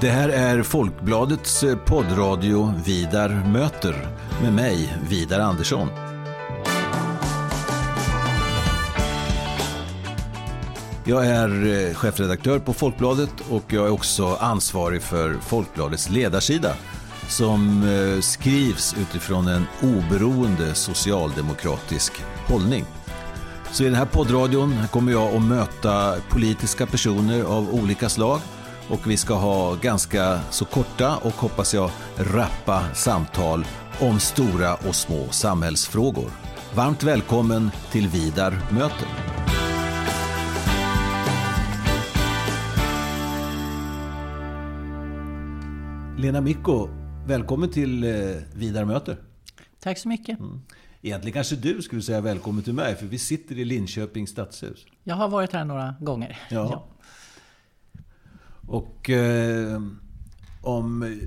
Det här är Folkbladets eh, poddradio Vidar möter med mig, Vidar Andersson. Jag är eh, chefredaktör på Folkbladet och jag är också ansvarig för Folkbladets ledarsida som eh, skrivs utifrån en oberoende socialdemokratisk hållning. Så i den här poddradion kommer jag att möta politiska personer av olika slag och vi ska ha ganska så korta och hoppas jag rappa samtal om stora och små samhällsfrågor. Varmt välkommen till Vidar möter. Lena Mikko, välkommen till eh, Vidar möter. Tack så mycket. Mm. Egentligen kanske du skulle säga välkommen till mig, för vi sitter i Linköpings stadshus. Jag har varit här några gånger. Ja. ja. Och eh, om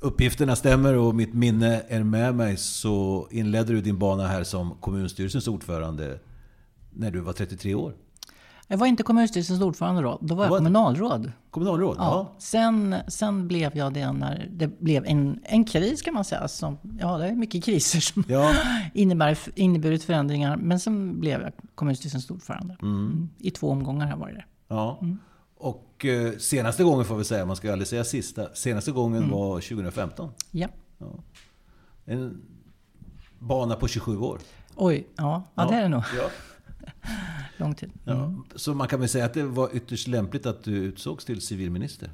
uppgifterna stämmer och mitt minne är med mig så inledde du din bana här som kommunstyrelsens ordförande när du var 33 år. Jag var inte kommunstyrelsens ordförande då. Då var jag kommunalråd. Kommunalråd? Ja. ja. Sen, sen blev jag det när det blev en, en kris kan man säga. Som, ja, det är mycket kriser som ja. innebär, inneburit förändringar. Men sen blev jag kommunstyrelsens ordförande. Mm. I två omgångar har jag varit det. Ja. Mm. Och eh, senaste gången får vi säga, man ska ju aldrig säga sista. Senaste gången mm. var 2015. Ja. ja. En bana på 27 år. Oj, ja, ja, det är det nog. Ja. Lång tid. Mm. Ja, så man kan väl säga att det var ytterst lämpligt att du utsågs till civilminister?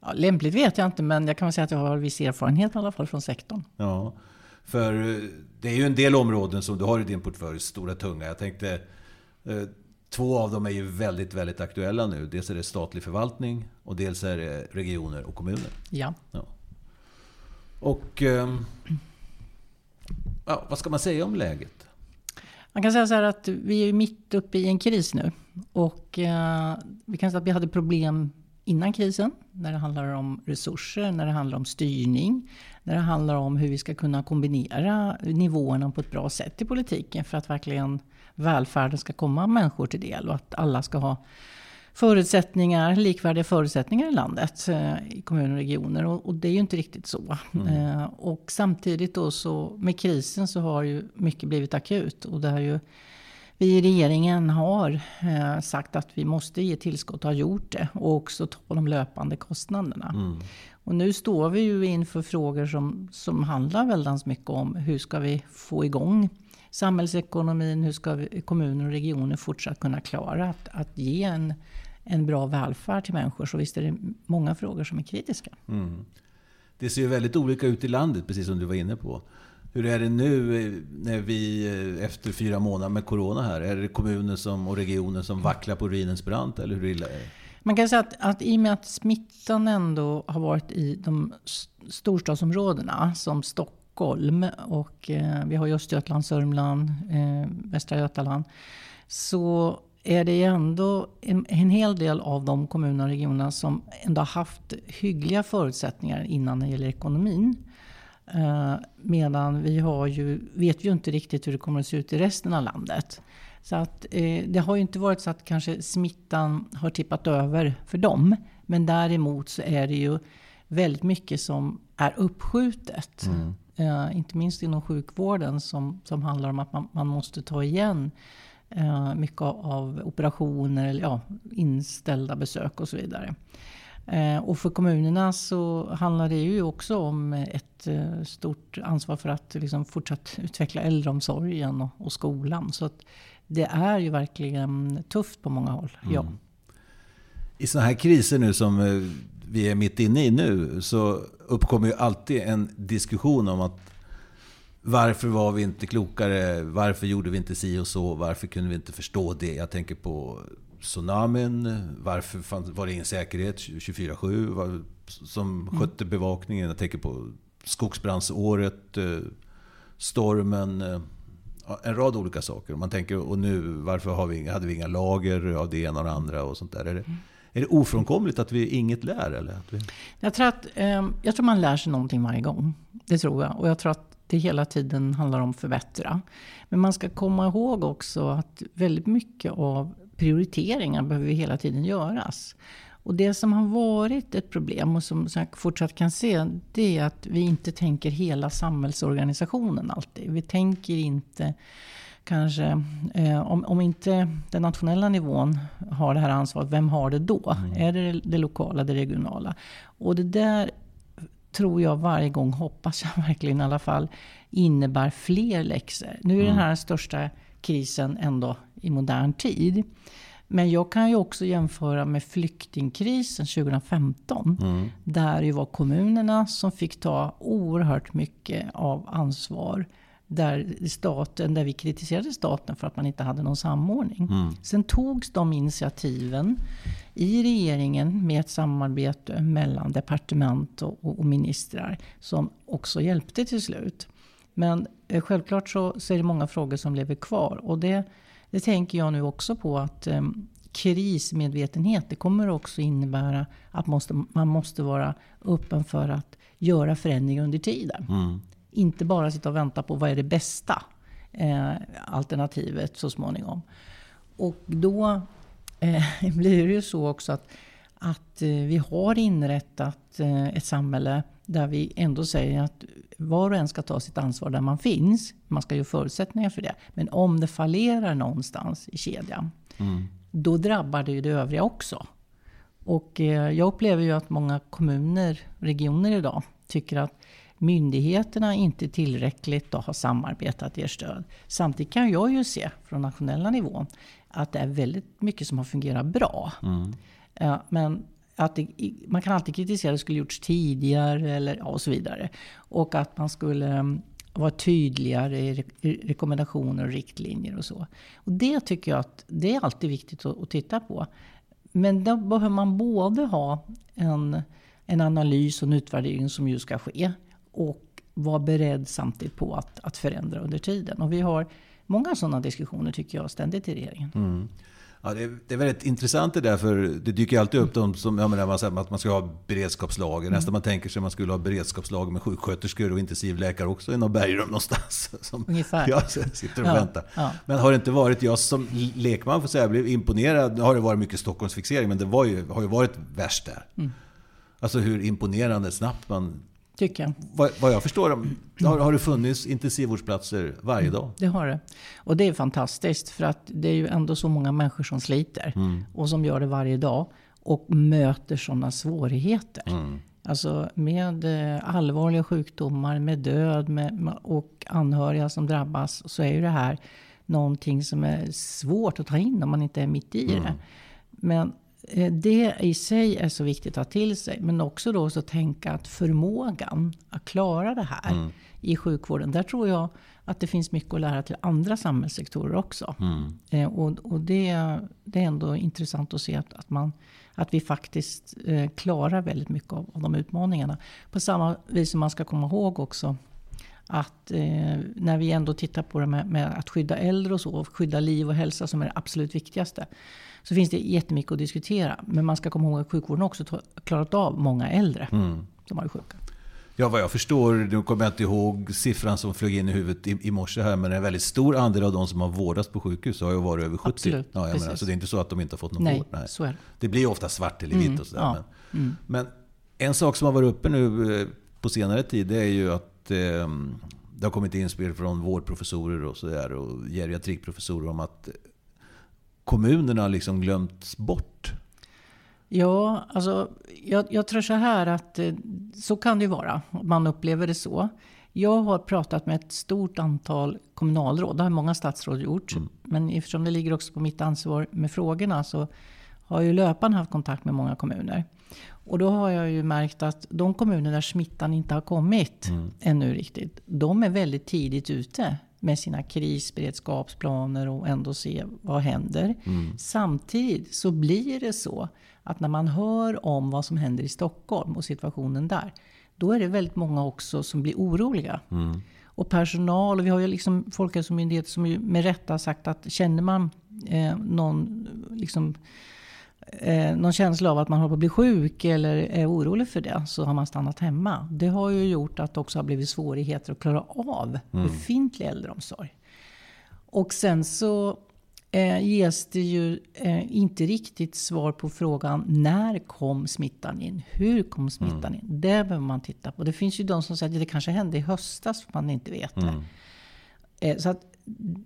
Ja, lämpligt vet jag inte, men jag kan väl säga att jag har viss erfarenhet i alla fall från sektorn. Ja, för eh, det är ju en del områden som du har i din portfölj, stora tunga. Jag tänkte, eh, två av dem är ju väldigt, väldigt aktuella nu. Dels är det statlig förvaltning och dels är det regioner och kommuner. Ja. ja. Och ehm, ja, vad ska man säga om läget? Man kan säga så här att vi är mitt uppe i en kris nu. Och eh, vi kan säga att vi hade problem innan krisen. När det handlar om resurser, när det handlar om styrning. När det handlar om hur vi ska kunna kombinera nivåerna på ett bra sätt i politiken. För att verkligen välfärden ska komma människor till del. Och att alla ska ha förutsättningar, likvärdiga förutsättningar i landet, eh, i kommuner och regioner. Och, och det är ju inte riktigt så. Mm. Eh, och samtidigt då så med krisen så har ju mycket blivit akut. Och det har ju vi i regeringen har eh, sagt att vi måste ge tillskott och har gjort det. Och också ta de löpande kostnaderna. Mm. Och nu står vi ju inför frågor som, som handlar väldigt mycket om hur ska vi få igång samhällsekonomin, hur ska vi, kommuner och regioner fortsatt kunna klara att, att ge en en bra välfärd till människor. Så visst är det många frågor som är kritiska. Mm. Det ser ju väldigt olika ut i landet, precis som du var inne på. Hur är det nu eh, när vi eh, efter fyra månader med Corona här? Är det kommuner som, och regioner som vacklar på ruinens brant? Eller hur illa är det? Man kan säga att, att i och med att smittan ändå har varit i de storstadsområdena som Stockholm och eh, vi har ju Östergötland, Sörmland, eh, Västra Götaland. Så är det ändå en, en hel del av de kommuner och regionerna som ändå har haft hyggliga förutsättningar innan när det gäller ekonomin. Eh, medan vi har ju, vet ju inte riktigt hur det kommer att se ut i resten av landet. Så att, eh, det har ju inte varit så att kanske smittan har tippat över för dem. Men däremot så är det ju väldigt mycket som är uppskjutet. Mm. Eh, inte minst inom sjukvården som, som handlar om att man, man måste ta igen Eh, mycket av operationer, eller ja, inställda besök och så vidare. Eh, och för kommunerna så handlar det ju också om ett eh, stort ansvar för att liksom fortsatt utveckla äldreomsorgen och, och skolan. Så att det är ju verkligen tufft på många håll. Mm. Ja. I sådana här kriser nu som eh, vi är mitt inne i nu så uppkommer ju alltid en diskussion om att varför var vi inte klokare? Varför gjorde vi inte si och så? Varför kunde vi inte förstå det? Jag tänker på tsunamin. Varför var det ingen säkerhet 24-7 som mm. skötte bevakningen? Jag tänker på skogsbrandsåret, eh, stormen. Eh, en rad olika saker. Man tänker, och nu, varför har vi, hade vi inga lager av det ena och det andra? Och sånt där. Är det, mm är det ofrånkomligt att vi inget lär? Eller? Att vi... jag, tror att, eh, jag tror man lär sig någonting varje gång. Det tror jag. Och jag tror att det hela tiden handlar om förbättra. Men man ska komma ihåg också att väldigt mycket av prioriteringar behöver hela tiden göras. Och det som har varit ett problem och som jag fortsatt kan se, det är att vi inte tänker hela samhällsorganisationen alltid. Vi tänker inte kanske, eh, om, om inte den nationella nivån har det här ansvaret, vem har det då? Mm. Är det det lokala, det regionala? Och det där tror jag varje gång, hoppas jag verkligen i alla fall, innebär fler läxor. Nu är mm. den här största krisen ändå i modern tid. Men jag kan ju också jämföra med flyktingkrisen 2015. Mm. Där det var kommunerna som fick ta oerhört mycket av ansvar. Där, staten, där vi kritiserade staten för att man inte hade någon samordning. Mm. Sen togs de initiativen i regeringen med ett samarbete mellan departement och, och, och ministrar som också hjälpte till slut. Men eh, självklart så, så, är det många frågor som lever kvar. Och det, det tänker jag nu också på att eh, krismedvetenhet det kommer också innebära att måste, man måste vara öppen för att göra förändringar under tiden. Mm. Inte bara sitta och vänta på vad är det bästa eh, alternativet så småningom. Och då eh, blir det ju så också att, att eh, vi har inrättat eh, ett samhälle där vi ändå säger att var och en ska ta sitt ansvar där man finns. Man ska ju förutsättningar för det. Men om det fallerar någonstans i kedjan, mm. då drabbar det ju det övriga också. Och eh, jag upplever ju att många kommuner, regioner idag, tycker att myndigheterna inte tillräckligt då har samarbetat ger stöd. Samtidigt kan jag ju se från nationella nivån att det är väldigt mycket som har fungerat bra. Mm. Men att det, man kan alltid kritisera att det skulle gjorts tidigare eller, ja, och så vidare. Och att man skulle mm, vara tydligare i rekommendationer och riktlinjer och så. Och det tycker jag att det är alltid viktigt att, att titta på. Men då behöver man både ha en, en analys och en utvärdering som ju ska ske. Och vara beredd samtidigt på att, att förändra under tiden. Och vi har många sådana diskussioner tycker jag ständigt i regeringen. Mm. Ja, det, är, det är väldigt intressant det där, för det dyker alltid upp de som, jag menar, man säger att man ska ha beredskapslager. Mm. Nästan man tänker sig att man skulle ha beredskapslager med sjuksköterskor och intensivläkare också i något bergrum någonstans. Som Ungefär. Jag sitter och ja, väntar. Ja. Men har det inte varit, jag som lekman får säga, jag blev imponerad. Nu har det varit mycket Stockholmsfixering, men det var ju, har ju varit värst där. Mm. Alltså hur imponerande snabbt man Tycker jag. Vad, vad jag förstår har, har det funnits intensivvårdsplatser varje dag? Det har det. Och det är fantastiskt. För att det är ju ändå så många människor som sliter. Mm. Och som gör det varje dag. Och möter sådana svårigheter. Mm. Alltså med eh, allvarliga sjukdomar, med död med, och anhöriga som drabbas. Så är ju det här någonting som är svårt att ta in om man inte är mitt i mm. det. Men det i sig är så viktigt att ta till sig. Men också då så tänka att förmågan att klara det här mm. i sjukvården. Där tror jag att det finns mycket att lära till andra samhällssektorer också. Mm. Eh, och, och det, det, är ändå intressant att se att, att, man, att vi faktiskt eh, klarar väldigt mycket av, av de utmaningarna. På samma vis som man ska komma ihåg också att eh, när vi ändå tittar på det med, med, att skydda äldre och så, och skydda liv och hälsa som är det absolut viktigaste så finns det jättemycket att diskutera. Men man ska komma ihåg att sjukvården också klarat av många äldre mm. som varit sjuka. Ja, vad jag förstår, nu kommer jag inte ihåg siffran som flög in i huvudet i, i morse här, men en väldigt stor andel av de som har vårdats på sjukhus har ju varit över 70. Absolut, ja, jag menar, så det är inte så att de inte har fått någon Nej, vård. Nej, så är det. det blir ofta svart eller vitt mm, och sådär. Ja, men, mm. men, en sak som har varit uppe nu eh, på senare tid, det är ju att eh, det har kommit inspel från vårdprofessorer och sådär och geriatrikprofessorer om att kommunerna liksom glömts bort? Ja, alltså, jag, jag, tror så här att eh, så kan det ju vara. Man upplever det så. Jag har pratat med ett stort antal kommunalråd. Det har många statsråd gjort. Mm. Men eftersom det ligger också på mitt ansvar med frågorna så har jag löpande haft kontakt med många kommuner. Och då har jag ju märkt att de kommuner där smittan inte har kommit mm. ännu riktigt. De är väldigt tidigt ute med sina krisberedskapsplaner och ändå se vad händer. Mm. Samtidigt så blir det så att när man hör om vad som händer i Stockholm och situationen där, då är det väldigt många också som blir oroliga. Mm. Och personal, och vi har ju liksom Folkhälsomyndigheten som ju med rätta sagt att känner man eh, någon liksom, eh, någon känsla av att man håller på att bli sjuk eller är orolig för det så har man stannat hemma. Det har ju gjort att det också har blivit svårigheter att klara av mm. befintlig äldreomsorg. Och sen så eh, ges det ju eh, inte riktigt svar på frågan när kom smittan in? Hur kom smittan Mm. in? Det behöver man titta på. Det finns ju de som säger att det kanske hände i höstas, för man inte vet det. Mm. Eh, Så att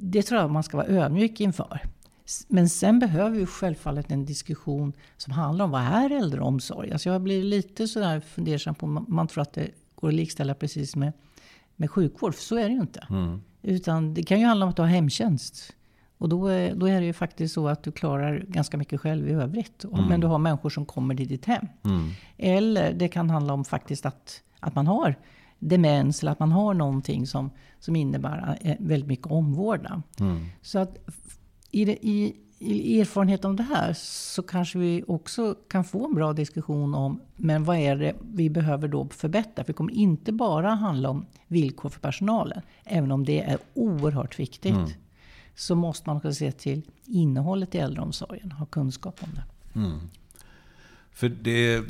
det tror jag man ska vara ödmjuk inför. Men sen behöver vi självfallet en diskussion som handlar om vad är äldreomsorg? Alltså jag blir lite sådär fundersam på man tror att det går att likställa precis med, med sjukvård. För så är det ju inte. Mm. Utan det kan ju handla om att du har hemtjänst. Och då är, då är det ju faktiskt så att du klarar ganska mycket själv i övrigt. Och- Men du har människor som kommer till ditt hem. Mm. Eller det kan handla om faktiskt att, att man har demens eller att man har någonting som, som innebär eh, väldigt mycket omvårdnad. Mm. Så att i, det, i, i erfarenhet om det här så kanske vi också kan få en bra diskussion om men vad är det vi behöver då förbättra? För det kommer inte bara handla om villkor för personalen. Även om det är oerhört viktigt. Så måste man också se till innehållet i äldreomsorgen. Ha kunskap om det. För det,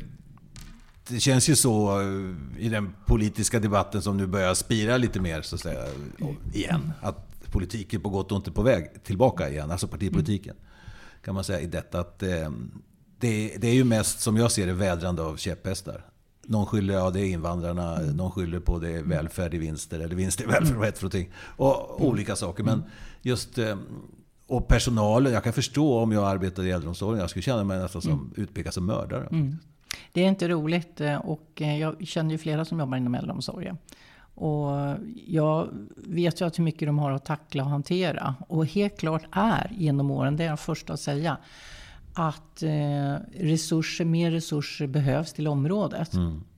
det känns ju så eh, i den politiska debatten som nu börjar spira lite mer så att säga, igen. Att politiken på gott och ont är på väg tillbaka igen, alltså partipolitiken. Kan man säga i detta att eh, det, det är ju mest som jag ser det vädrande av käpphästar. Någon skyller, ja det är invandrarna, någon skyller på det är välfärd i vinster, eller vinst i välfärd, vad heter för någonting? Och olika saker. Men just... eh, Och personalen, jag kan förstå om jag arbetade i äldreomsorgen, jag skulle känna mig nästan som utpekad som mördare. Det är inte roligt eh, och eh, jag känner ju flera som jobbar inom äldreomsorgen. Och jag vet ju att hur mycket de har att tackla och hantera. Och helt klart är genom åren, det är jag första att säga, att eh, resurser, mer resurser behövs till området.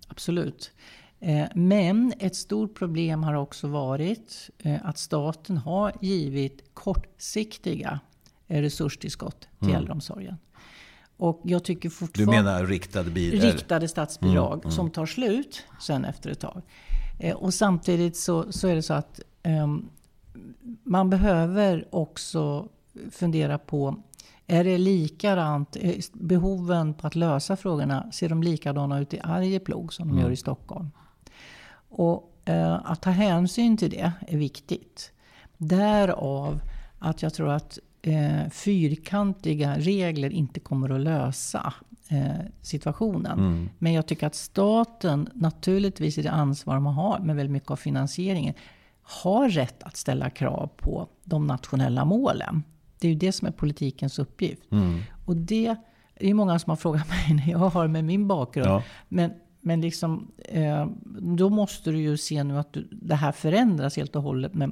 Absolut. Eh, Men ett stort problem har också varit eh, att staten har givit kortsiktiga eh, resurstillskott till äldreomsorgen. Och jag tycker Du fortfarande menar riktade bidrag? riktade statsbidrag som tar slut sen efter ett tag. Eh, och samtidigt så, så är det så att ehm, man behöver också fundera på är det likadant? eh, Behoven på att lösa frågorna, ser de likadana ut i Arjeplog som de gör i Stockholm? Och eh, att ta hänsyn till det är viktigt. Därav att jag tror att eh, fyrkantiga regler inte kommer att lösa eh, situationen. Men jag tycker att staten, naturligtvis i det ansvar man har med väldigt mycket av finansieringen, har rätt att ställa krav på de nationella målen. Det är ju det som är politikens uppgift. Och det är ju många som har frågat mig när jag har med min bakgrund. Ja. Men, men liksom, eh, då måste du ju se nu att du, det här förändras helt och hållet med,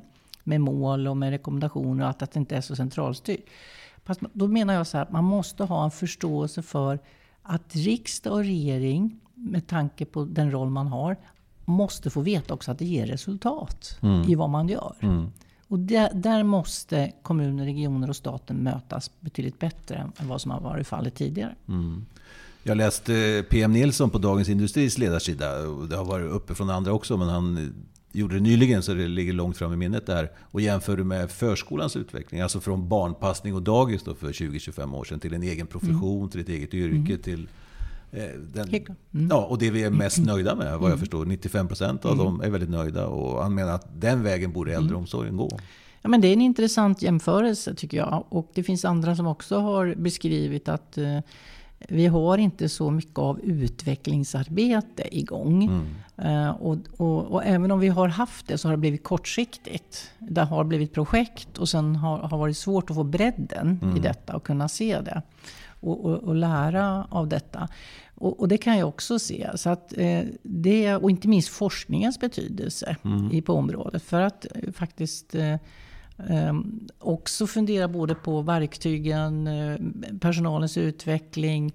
med mål och med rekommendationer och att, att det inte är så centralstyrt. Fast då menar jag så här, man måste ha en förståelse för att riksdag och regering, med tanke på den roll man har, måste få veta också att det ger resultat i vad man gör. Och där, där måste kommuner, regioner och staten mötas betydligt bättre än vad som har varit fallet tidigare. Jag läste PM Nilsson på Dagens Industris ledarsida. Det har varit uppe från andra också, men han gjorde det nyligen så det ligger långt fram i minnet där. Och jämförde med förskolans utveckling. Alltså från barnpassning och dagis då för 20-25 år sedan till en egen profession, till ett eget yrke, till eh, den, klart. ja, och det vi är mest nöjda med, vad jag förstår. 95% av dem är väldigt nöjda. Och han menar att den vägen borde äldreomsorgen gå. Ja, men det är en intressant jämförelse tycker jag. Och det finns andra som också har beskrivit att eh, vi har inte så mycket av utvecklingsarbete igång. Eh, och, och, och även om vi har haft det så har det blivit kortsiktigt. Det har blivit projekt och sen har, har varit svårt att få bredden i detta och kunna se det. Och, och, och lära av detta. Och, det kan jag också se. Så att, eh, det, och inte minst forskningens betydelse i, på området. För att eh, faktiskt eh, eh, också fundera både på verktygen, eh, personalens utveckling,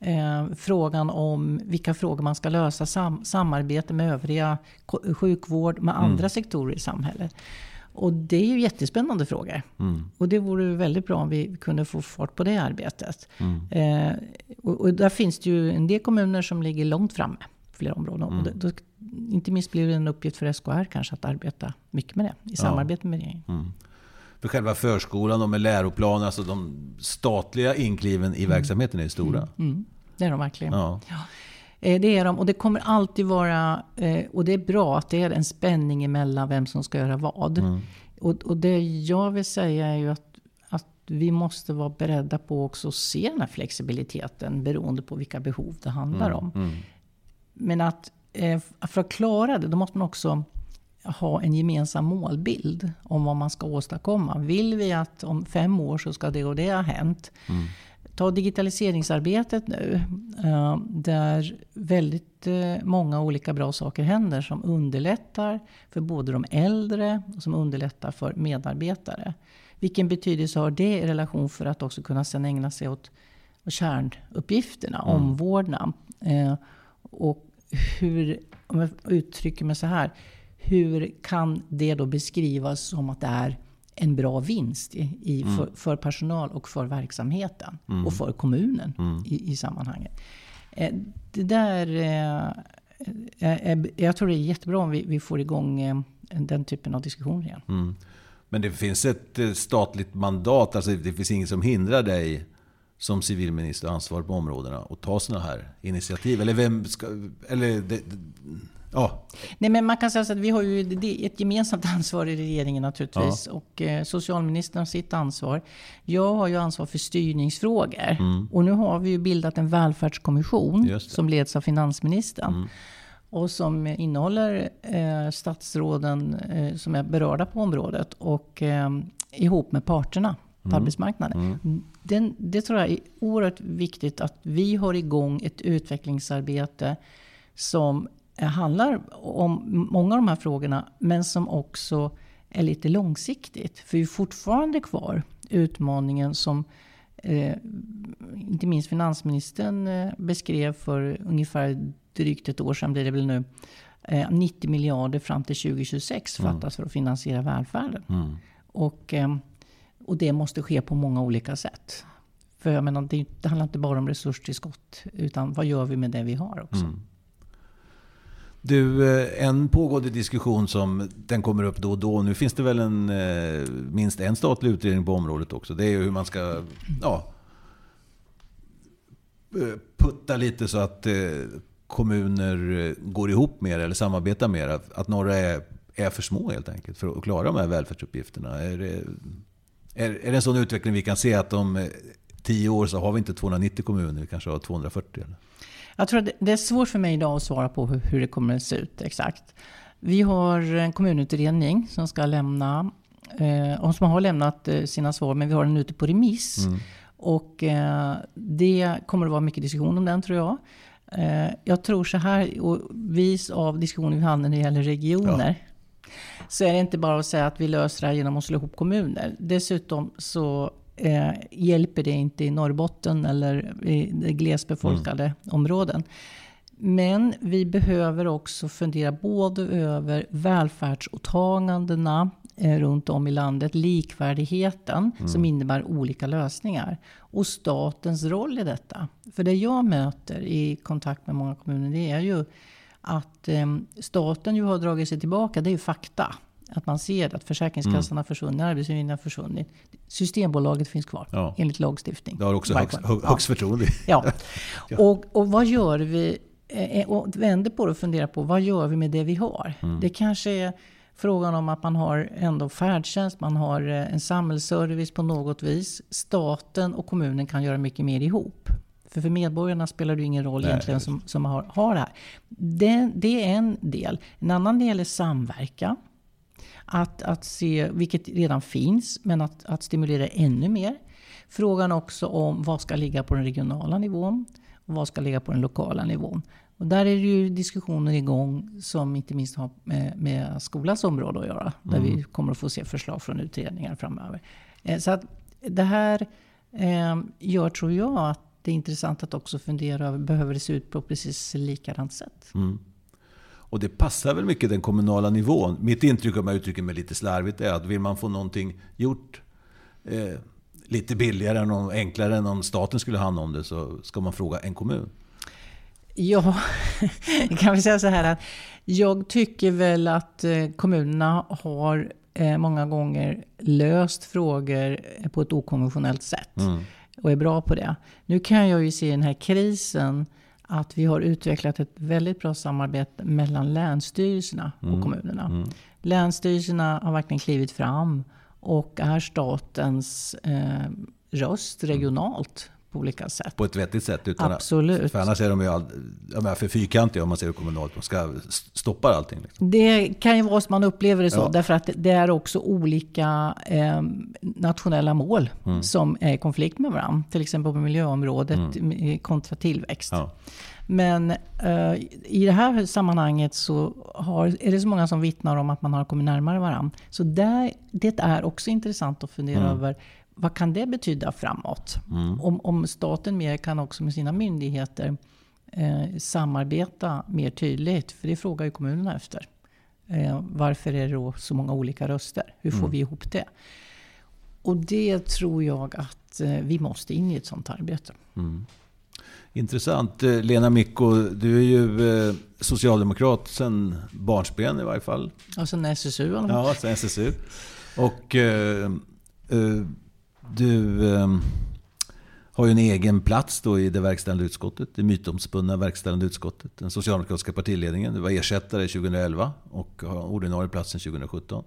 eh, frågan om vilka frågor man ska lösa, sam, samarbete med övriga sjukvård, med andra sektorer i samhället. Och det är ju jättespännande frågor. Och det vore väldigt bra om vi kunde få fart på det arbetet. Eh, och, och där finns det ju en del kommuner som ligger långt framme på flera områden. Och det, då, inte minst blir det en uppgift för SKR kanske att arbeta mycket med det i samarbete med regeringen. För själva förskolan och med läroplan, alltså de statliga inkliven i verksamheten är stora. Mm, det är de verkligen. Ja. Eh, Det är de. Och det kommer alltid vara, eh, och det är bra att det är en spänning emellan vem som ska göra vad. Och, och det jag vill säga är ju att, att vi måste vara beredda på också att se den här flexibiliteten beroende på vilka behov det handlar om. Mm. Men att eh, för att klara det, då måste man också ha en gemensam målbild om vad man ska åstadkomma. Vill vi att om fem år så ska det och det ha hänt? Mm. Ta digitaliseringsarbetet nu, eh, där väldigt eh, många olika bra saker händer som underlättar för både de äldre och som underlättar för medarbetare. Vilken betydelse har det i relation för att också kunna sen ägna sig åt kärnuppgifterna, Mm. omvårdnad? Eh, och hur, om jag uttrycker mig så här, hur kan det då beskrivas som att det är en bra vinst i, i, Mm. för, för personal och för verksamheten Mm. och för kommunen Mm. i, i sammanhanget. Eh, det där, eh, är, jag tror det är jättebra om vi, vi får igång eh, den typen av diskussioner igen. Mm. Men det finns ett eh, statligt mandat, alltså det finns inget som hindrar dig som civilminister ansvarig på områdena att ta sådana här initiativ? Eller vem ska... Eller det, ja, Nej, men man kan säga så att vi har ju ett gemensamt ansvar i regeringen naturligtvis. Och eh, socialministern har sitt ansvar. Jag har ju ansvar för styrningsfrågor. Och nu har vi ju bildat en välfärdskommission Mm. Som leds av finansministern. Mm. Och som innehåller eh, statsråden eh, som är berörda på området och eh, ihop med parterna på Mm. arbetsmarknaden. Den, det tror jag är oerhört viktigt att vi har igång ett utvecklingsarbete som handlar om många av de här frågorna, men som också är lite långsiktigt. För vi är fortfarande kvar utmaningen som eh, inte minst finansministern eh, beskrev för ungefär drygt ett år sedan blir det väl nu. Eh, 90 miljarder fram till 2026 fattas för att finansiera välfärden. Mm. Och, eh, och det måste ske på många olika sätt. För jag menar, det, det handlar inte bara om resurstillskott, utan vad gör vi med det vi har också? Mm. Du, eh, en pågående diskussion som den kommer upp då och då. Nu finns det väl en, eh, minst en statlig utredning på området också. Det är ju hur man ska ja, eh, putta lite så att kommuner går ihop mer eller samarbetar mer. Att några är, är för små helt enkelt för att klara de här välfärdsuppgifterna. Är det, är, är det en sån utveckling vi kan se att om tio år så har vi inte 290 kommuner, vi kanske har 240? Eller? Jag tror att det- är svårt för mig idag att svara på hur, det kommer att se ut exakt. Vi har en kommunutredning som ska lämna, eh, och som har lämnat eh, sina svar, men vi har den ute på remiss. Och eh, det kommer att vara mycket diskussion om den tror jag. Jag tror så här, och vis av diskussionen vi hade när det gäller regioner, så är det inte bara att säga att vi löser det här genom att slå ihop kommuner. Dessutom så eh, hjälper det inte i Norrbotten eller i de glesbefolkade områden. Men vi behöver också fundera både över välfärdsåtagandena eh, runt om i landet, likvärdigheten som innebär olika lösningar och statens roll i detta. För det jag möter i kontakt med många kommuner det är ju att eh, staten ju har dragit sig tillbaka. Det är ju fakta. Att man ser att Försäkringskassan har försvunnit, Arbetsförmedlingen har försvunnit. Systembolaget finns kvar Ja. enligt lagstiftning. Det har också högst, högst förtroende. Ja. Och, och vad gör vi? eh, Och vänder på det och funderar på vad gör vi med det vi har? Det kanske är frågan om att man har ändå färdtjänst, man har eh, en samhällsservice på något vis. Staten och kommunen kan göra mycket mer ihop. För för medborgarna spelar det ingen roll Nej, egentligen som, som har, har det här. Det, det är en del. En annan del är samverkan. Att, att se, vilket redan finns, men att, att stimulera ännu mer. Frågan också om vad ska ligga på den regionala nivån och vad ska ligga på den lokala nivån. Och där är det ju diskussioner igång som inte minst har med, med skolans område att göra. Där vi kommer att få se förslag från utredningar framöver. Eh, Så att det här eh, gör, tror jag, att det är intressant att också fundera över, behöver det se ut på precis likadant sätt? Mm. Och det passar väl mycket den kommunala nivån. Mitt intryck, om jag uttrycker mig lite slarvigt, är att vill man få någonting gjort eh, lite billigare och enklare än om staten skulle hand om det så ska man fråga en kommun. Ja, kan vi säga så här att jag tycker väl att eh, kommunerna har eh, många gånger löst frågor på ett okonventionellt sätt. Och är bra på det. Nu kan jag ju se den här krisen att vi har utvecklat ett väldigt bra samarbete mellan länsstyrelserna och kommunerna. Länsstyrelserna har verkligen klivit fram och är statens eh, röst regionalt på olika sätt. På ett vettigt sätt? Utan Absolut. Att, för annars är de ju all, för fyrkantiga om man ser det kommunalt. De ska stoppa allting. Liksom. Det kan ju vara så man upplever det så. Ja. Därför att det är också olika eh, nationella mål mm. som är i konflikt med varandra. Till exempel på miljöområdet mm. kontra tillväxt. Ja. Men eh, i det här sammanhanget så har, är det så många som vittnar om att man har kommit närmare varandra. Så där, det är också intressant att fundera mm. över vad kan det betyda framåt? Mm. Om, om staten mer kan också med sina myndigheter eh, samarbeta mer tydligt. För det frågar ju kommunerna efter. Eh, varför är det då så många olika röster? Hur får mm. vi ihop det? Och det tror jag att eh, vi måste in i ett sånt arbete. Mm. Intressant. Eh, Lena Micko, du är ju eh, socialdemokrat sedan barnsben i varje fall. Ja, sen SSU. Ja, sen SSU. Och eh, eh, du eh, har ju en egen plats då i det verkställande utskottet, det mytomspunna verkställande utskottet. Den socialdemokratiska partiledningen. Du var ersättare 2011 och har ordinarie platsen 2017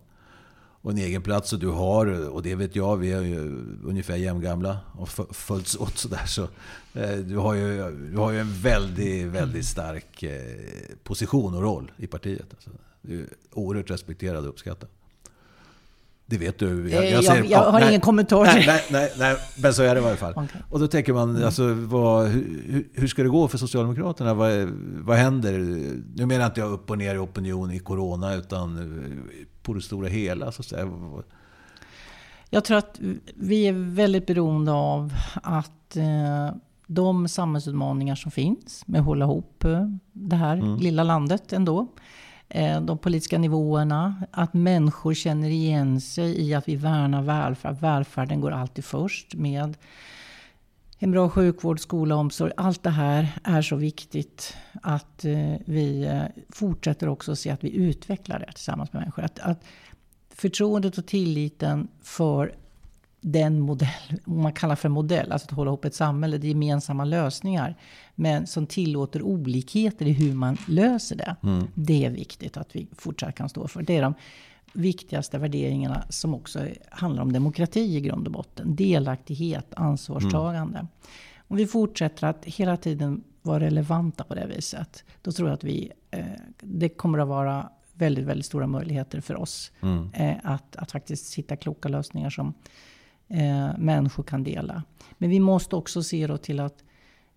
och en egen plats. Och du har, och det vet jag, vi är ju ungefär jämngamla och följts åt sådär. Så, eh, du, har ju, du har ju en väldigt, väldigt stark eh, position och roll i partiet. Alltså, du är oerhört respekterad och uppskattad. Det vet du. Jag, jag, ser, jag, jag har nej, ingen kommentar. Nej, nej, nej, nej, men så är det i varje fall. Okay. Och då tänker man, alltså, vad, hur, hur, ska det gå för Socialdemokraterna? Vad, vad händer? Nu menar jag inte jag upp och ner i opinion i Corona, utan på det stora hela. Så att säga. Jag tror att vi är väldigt beroende av att eh, de samhällsutmaningar som finns med att hålla ihop eh, det här mm. lilla landet ändå. Eh, de politiska nivåerna, att människor känner igen sig i att vi värnar välfärd. Välfärden går alltid först med en bra sjukvård, skola, omsorg. Allt det här är så viktigt att eh, vi eh, fortsätter också se att vi utvecklar det tillsammans med människor. Att, att förtroendet och tilliten för den modell, man kallar för modell, alltså att hålla ihop ett samhälle, det är gemensamma lösningar. Men som tillåter olikheter i hur man löser det. Mm. Det är viktigt att vi fortsatt kan stå för. Det är de viktigaste värderingarna som också handlar om demokrati i grund och botten. Delaktighet, ansvarstagande. Mm. Om vi fortsätter att hela tiden vara relevanta på det viset. Då tror jag att vi, eh, det kommer att vara väldigt, väldigt stora möjligheter för oss. Mm. Eh, att, att faktiskt hitta kloka lösningar som eh, människor kan dela. Men vi måste också se då till att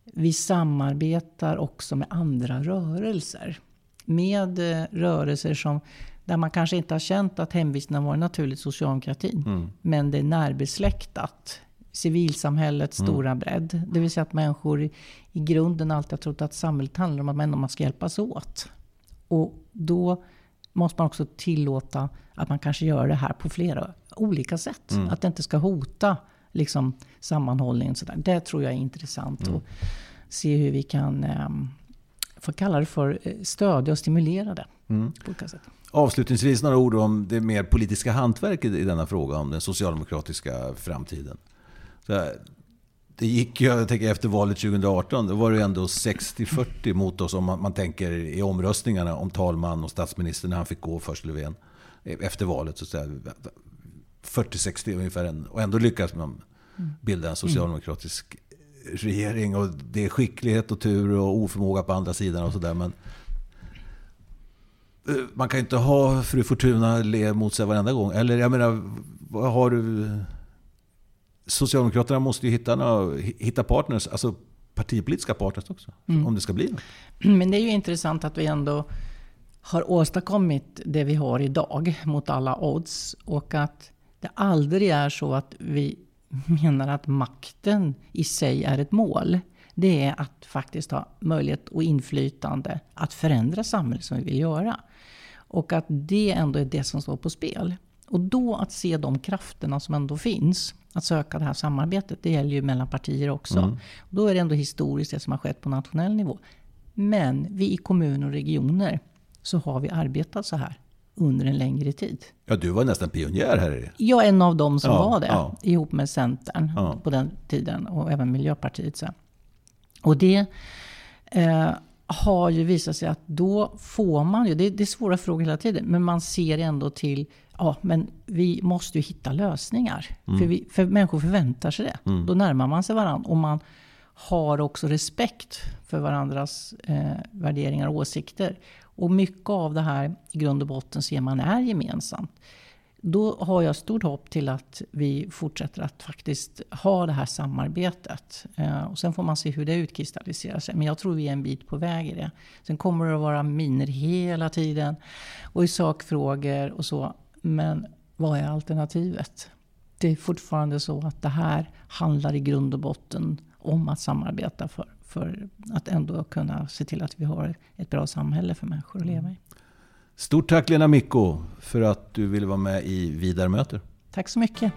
vi samarbetar också med andra rörelser. Med eh, rörelser som, där man kanske inte har känt att hemvisten har varit naturligt socialdemokratin. Mm. Men det är närbesläktat. Civilsamhällets mm. stora bredd. Det vill säga att människor i, i grunden alltid har trott att samhället handlar om att man ska hjälpas åt. Och då måste man också tillåta att man kanske gör det här på flera olika sätt. Mm. Att det inte ska hota liksom, sammanhållningen. Sådär. Det tror jag är intressant. Mm. Att se hur vi kan eh, få kalla det för eh, stödja och stimulera det. Mm. Avslutningsvis några ord om det mer politiska hantverket i denna fråga om den socialdemokratiska framtiden. Så det gick ju, jag tänker efter valet 2018, då var det ändå 60-40 mot oss om man, man, tänker i omröstningarna om talman och statsminister när han fick gå först Löfven. Efter valet så att säga. 40-60 ungefär. Och ändå lyckas man bilda en socialdemokratisk regering. Och det är skicklighet och tur och oförmåga på andra sidan och sådär. Men eh, man kan inte ha fru Fortuna le mot sig varenda gång. Eller jag menar, vad har du... Socialdemokraterna måste ju hitta, några, hitta partners, alltså partipolitiska partners också. Mm. Om det ska bli något. Men det är ju intressant att vi ändå har åstadkommit det vi har idag mot alla odds. Och att det aldrig är så att vi menar att makten i sig är ett mål. Det är att faktiskt ha möjlighet och inflytande att förändra samhället som vi vill göra. Och att det ändå är det som står på spel. Och då att se de krafterna som ändå finns. Att söka det här samarbetet. Det gäller ju mellan partier också. Mm. Då är det ändå historiskt det som har skett på nationell nivå. Men vi i kommuner och regioner så har vi arbetat så här under en längre tid. Ja, du var nästan pionjär här. Jag är en av dem som ja, var det, ja. ihop med Centern ja. på den tiden och även Miljöpartiet sen. Och det eh, har ju visat sig att då får man ju, det, det är svåra frågor hela tiden, men man ser ändå till ja, men vi måste ju hitta lösningar. Mm. För, vi, för människor förväntar sig det. Mm. Då närmar man sig varandra. Och man har också respekt för varandras eh, värderingar och åsikter. Och mycket av det här i grund och botten ser man är gemensamt. Då har jag stort hopp till att vi fortsätter att faktiskt ha det här samarbetet. Eh, och sen får man se hur det utkristalliserar sig. Men jag tror vi är en bit på väg i det. Sen kommer det att vara miner hela tiden. Och i sakfrågor och så. Men vad är alternativet? Det är fortfarande så att det här handlar i grund och botten om att samarbeta för, för att ändå kunna se till att vi har ett bra samhälle för människor att leva i. Stort tack Lena Micko för att du ville vara med i Vidare möter. Tack så mycket.